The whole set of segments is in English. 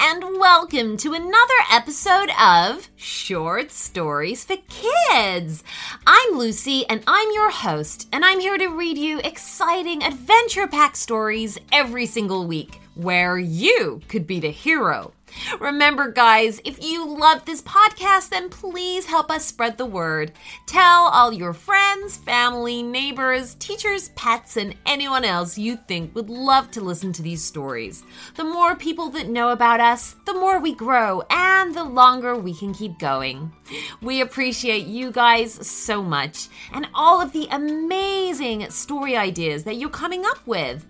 and welcome to another episode of Short Stories for Kids. I'm Lucy, and I'm your host, and I'm here to read you exciting adventure packed stories every single week where you could be the hero. Remember, guys, if you love this podcast, then please help us spread the word. Tell all your friends, family, neighbors, teachers, pets, and anyone else you think would love to listen to these stories. The more people that know about us, the more we grow and the longer we can keep going. We appreciate you guys so much and all of the amazing story ideas that you're coming up with.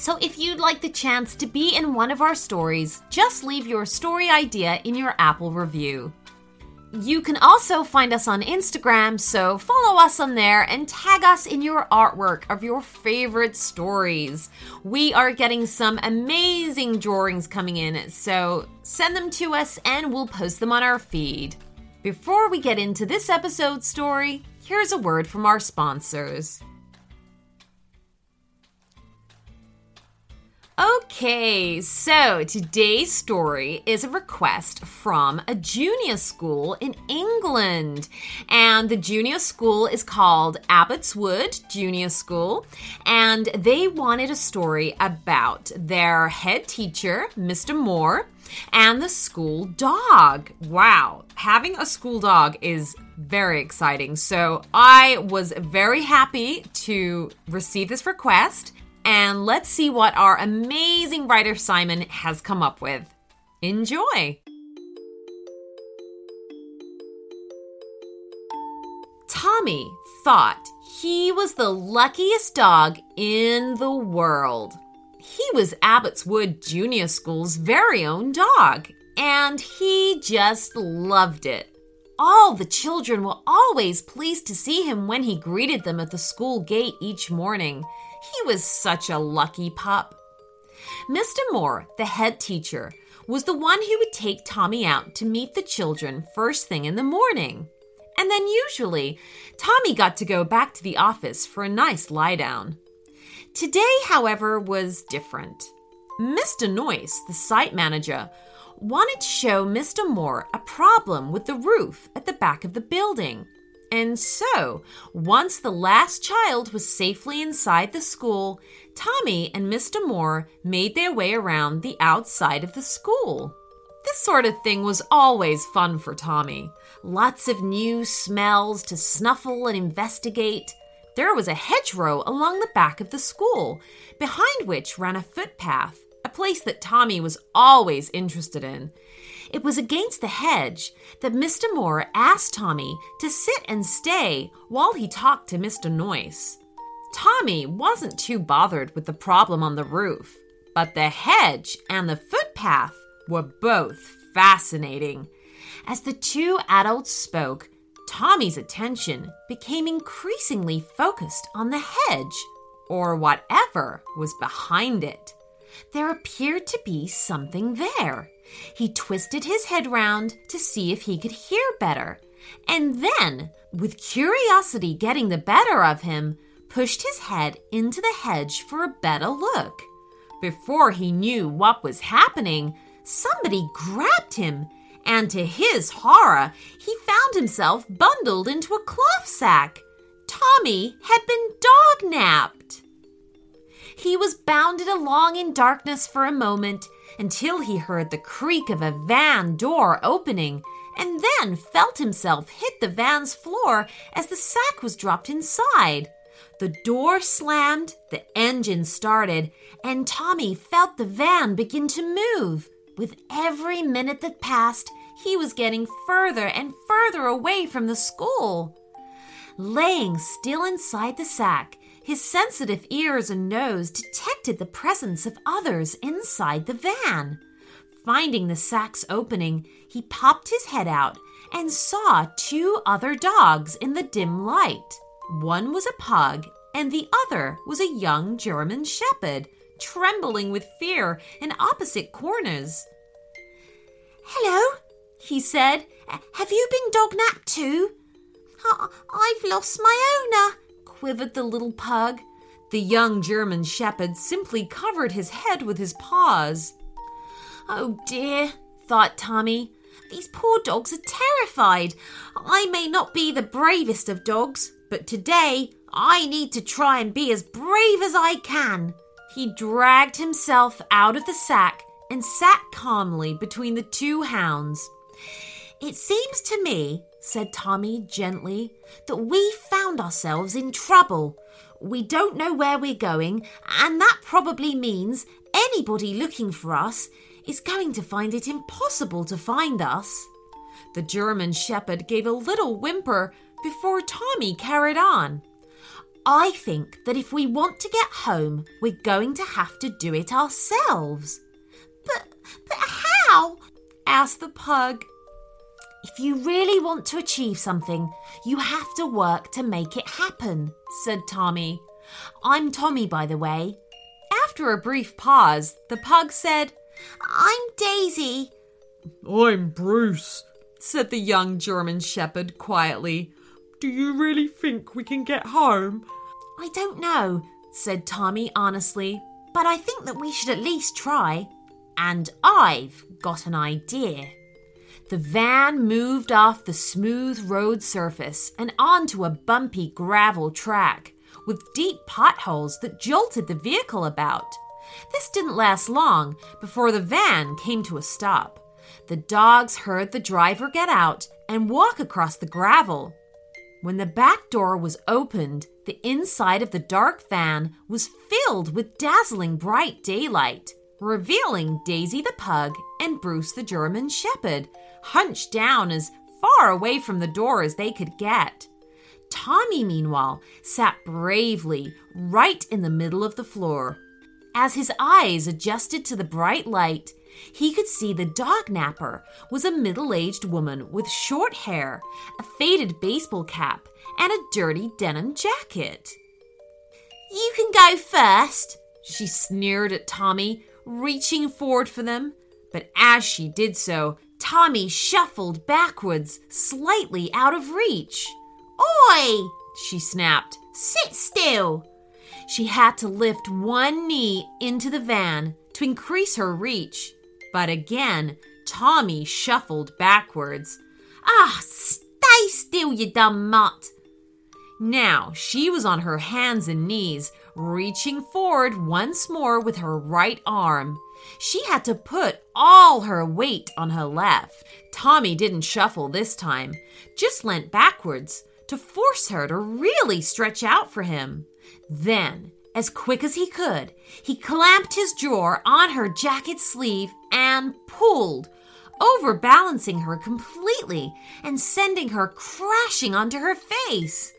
So, if you'd like the chance to be in one of our stories, just leave your story idea in your Apple review. You can also find us on Instagram, so follow us on there and tag us in your artwork of your favorite stories. We are getting some amazing drawings coming in, so send them to us and we'll post them on our feed. Before we get into this episode's story, here's a word from our sponsors. Okay, so today's story is a request from a junior school in England. And the junior school is called Abbotswood Junior School. And they wanted a story about their head teacher, Mr. Moore, and the school dog. Wow, having a school dog is very exciting. So I was very happy to receive this request and let's see what our amazing writer Simon has come up with. Enjoy! Tommy thought he was the luckiest dog in the world. He was Abbotswood Junior School's very own dog, and he just loved it. All the children were always pleased to see him when he greeted them at the school gate each morning. He was such a lucky pup. Mr. Moore, the head teacher, was the one who would take Tommy out to meet the children first thing in the morning. And then usually, Tommy got to go back to the office for a nice lie down. Today, however, was different. Mr. Noyce, the site manager, wanted to show Mr. Moore a problem with the roof at the back of the building. And so, once the last child was safely inside the school, Tommy and Mr. Moore made their way around the outside of the school. This sort of thing was always fun for Tommy. Lots of new smells to snuffle and investigate. There was a hedgerow along the back of the school, behind which ran a footpath, a place that Tommy was always interested in. It was against the hedge that Mr. Moore asked Tommy to sit and stay while he talked to Mr. Noyce. Tommy wasn't too bothered with the problem on the roof, but the hedge and the footpath were both fascinating. As the two adults spoke, Tommy's attention became increasingly focused on the hedge, or whatever was behind it. There appeared to be something there. He twisted his head round to see if he could hear better, and then, with curiosity getting the better of him, pushed his head into the hedge for a better look. Before he knew what was happening, somebody grabbed him, and to his horror, he found himself bundled into a cloth sack. Tommy had been dog napped. He was bounded along in darkness for a moment until he heard the creak of a van door opening and then felt himself hit the van's floor as the sack was dropped inside. The door slammed, the engine started, and Tommy felt the van begin to move. With every minute that passed, he was getting further and further away from the school. Laying still inside the sack, his sensitive ears and nose detected the presence of others inside the van. Finding the sack's opening, he popped his head out and saw two other dogs in the dim light. One was a pug, and the other was a young German shepherd, trembling with fear in opposite corners. Hello, he said. Have you been dog napped too? I've lost my owner, quivered the little pug. The young German shepherd simply covered his head with his paws. Oh dear, thought Tommy. These poor dogs are terrified. I may not be the bravest of dogs, but today I need to try and be as brave as I can. He dragged himself out of the sack and sat calmly between the two hounds. It seems to me, said Tommy gently, that we found ourselves in trouble. We don't know where we're going, and that probably means anybody looking for us is going to find it impossible to find us. The German shepherd gave a little whimper before Tommy carried on. I think that if we want to get home, we're going to have to do it ourselves. But, but how? asked the pug. If you really want to achieve something, you have to work to make it happen, said Tommy. I'm Tommy, by the way. After a brief pause, the pug said, I'm Daisy. I'm Bruce, said the young German shepherd quietly. Do you really think we can get home? I don't know, said Tommy honestly, but I think that we should at least try. And I've got an idea. The van moved off the smooth road surface and onto a bumpy gravel track with deep potholes that jolted the vehicle about. This didn't last long before the van came to a stop. The dogs heard the driver get out and walk across the gravel. When the back door was opened, the inside of the dark van was filled with dazzling bright daylight, revealing Daisy the pug and Bruce the German shepherd, hunched down as far away from the door as they could get. Tommy, meanwhile, sat bravely right in the middle of the floor, as his eyes adjusted to the bright light, he could see the dog napper was a middle aged woman with short hair, a faded baseball cap, and a dirty denim jacket. You can go first, she sneered at Tommy, reaching forward for them. But as she did so, Tommy shuffled backwards, slightly out of reach. Oi! she snapped. Sit still! She had to lift one knee into the van to increase her reach. But again, Tommy shuffled backwards. Ah, stay still, you dumb mutt! Now she was on her hands and knees, reaching forward once more with her right arm. She had to put all her weight on her left. Tommy didn't shuffle this time, just leant backwards to force her to really stretch out for him. Then, as quick as he could, he clamped his jaw on her jacket sleeve and pulled, overbalancing her completely and sending her crashing onto her face.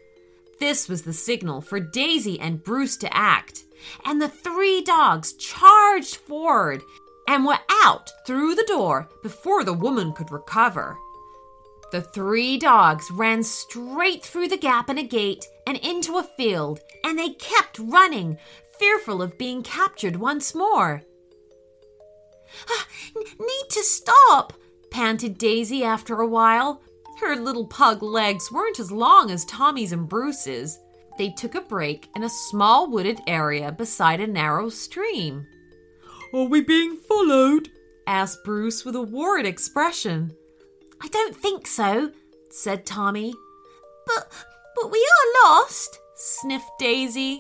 This was the signal for Daisy and Bruce to act, and the three dogs charged forward and were out through the door before the woman could recover. The three dogs ran straight through the gap in a gate and into a field, and they kept running, fearful of being captured once more. Ah, need to stop, panted Daisy after a while. Her little pug legs weren't as long as Tommy's and Bruce's. They took a break in a small wooded area beside a narrow stream. Are we being followed? asked Bruce with a worried expression. I don't think so, said Tommy. But but we are lost, sniffed Daisy.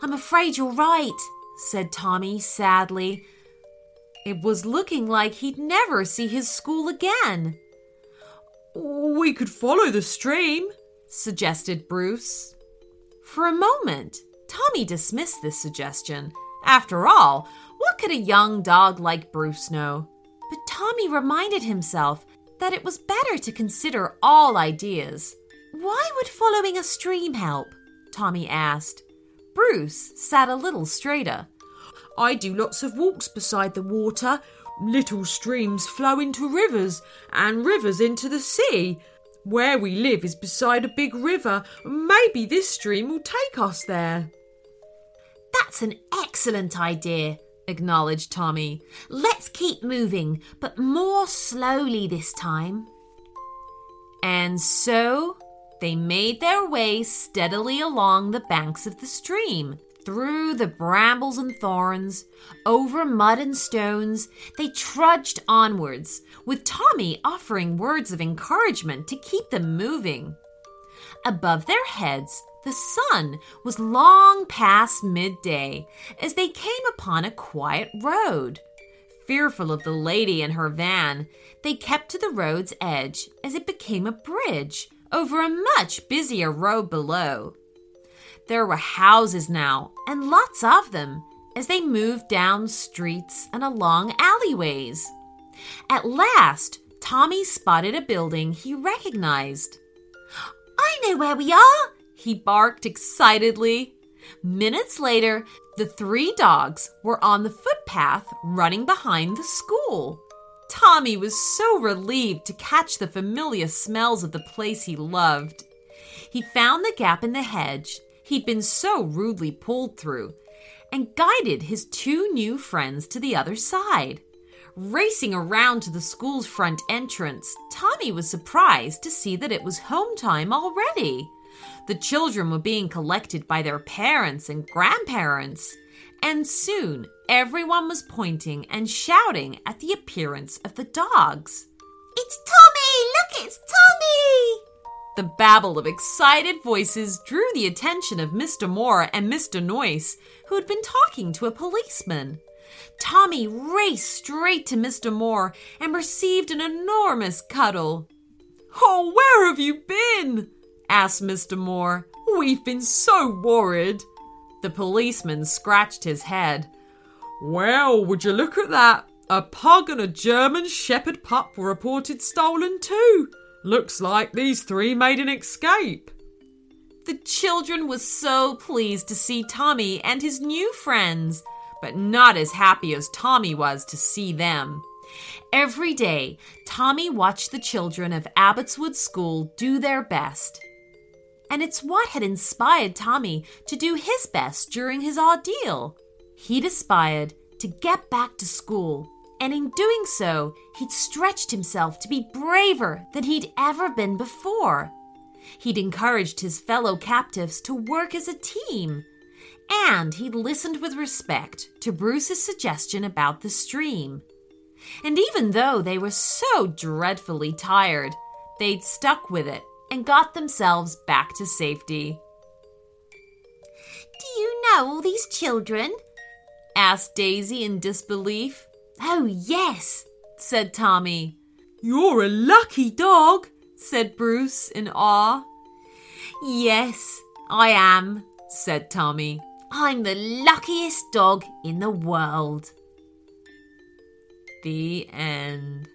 I'm afraid you're right, said Tommy sadly. It was looking like he'd never see his school again. We could follow the stream, suggested Bruce. For a moment, Tommy dismissed this suggestion. After all, what could a young dog like Bruce know? But Tommy reminded himself that it was better to consider all ideas. Why would following a stream help? Tommy asked. Bruce sat a little straighter. I do lots of walks beside the water. Little streams flow into rivers, and rivers into the sea. Where we live is beside a big river. Maybe this stream will take us there. That's an excellent idea, acknowledged Tommy. Let's keep moving, but more slowly this time. And so they made their way steadily along the banks of the stream, Through the brambles and thorns, over mud and stones, they trudged onwards, with Tommy offering words of encouragement to keep them moving. Above their heads, the sun was long past midday as they came upon a quiet road. Fearful of the lady and her van, they kept to the road's edge as it became a bridge over a much busier road below. There were houses now, and lots of them, as they moved down streets and along alleyways. At last, Tommy spotted a building he recognized. I know where we are, he barked excitedly. Minutes later, the three dogs were on the footpath running behind the school. Tommy was so relieved to catch the familiar smells of the place he loved. He found the gap in the hedge he'd been so rudely pulled through and guided his two new friends to the other side. Racing around to the school's front entrance, Tommy was surprised to see that it was home time already. The children were being collected by their parents and grandparents, and soon everyone was pointing and shouting at the appearance of the dogs. It's Tommy! Look, it's Tommy! The babble of excited voices drew the attention of Mr. Moore and Mr. Noyce, who had been talking to a policeman. Tommy raced straight to Mr. Moore and received an enormous cuddle. Oh, where have you been? asked Mr. Moore. We've been so worried. The policeman scratched his head. Well, would you look at that? A pug and a German Shepherd pup were reported stolen too. Looks like these three made an escape. The children were so pleased to see Tommy and his new friends, but not as happy as Tommy was to see them. Every day, Tommy watched the children of Abbotswood School do their best. And it's what had inspired Tommy to do his best during his ordeal. He'd aspired to get back to school, and in doing so, he'd stretched himself to be braver than he'd ever been before. He'd encouraged his fellow captives to work as a team, and he'd listened with respect to Bruce's suggestion about the stream. And even though they were so dreadfully tired, they'd stuck with it and got themselves back to safety. Do you know all these children? asked Daisy in disbelief. Oh, yes, said Tommy. You're a lucky dog, said Bruce in awe. Yes, I am, said Tommy. I'm the luckiest dog in the world. The end.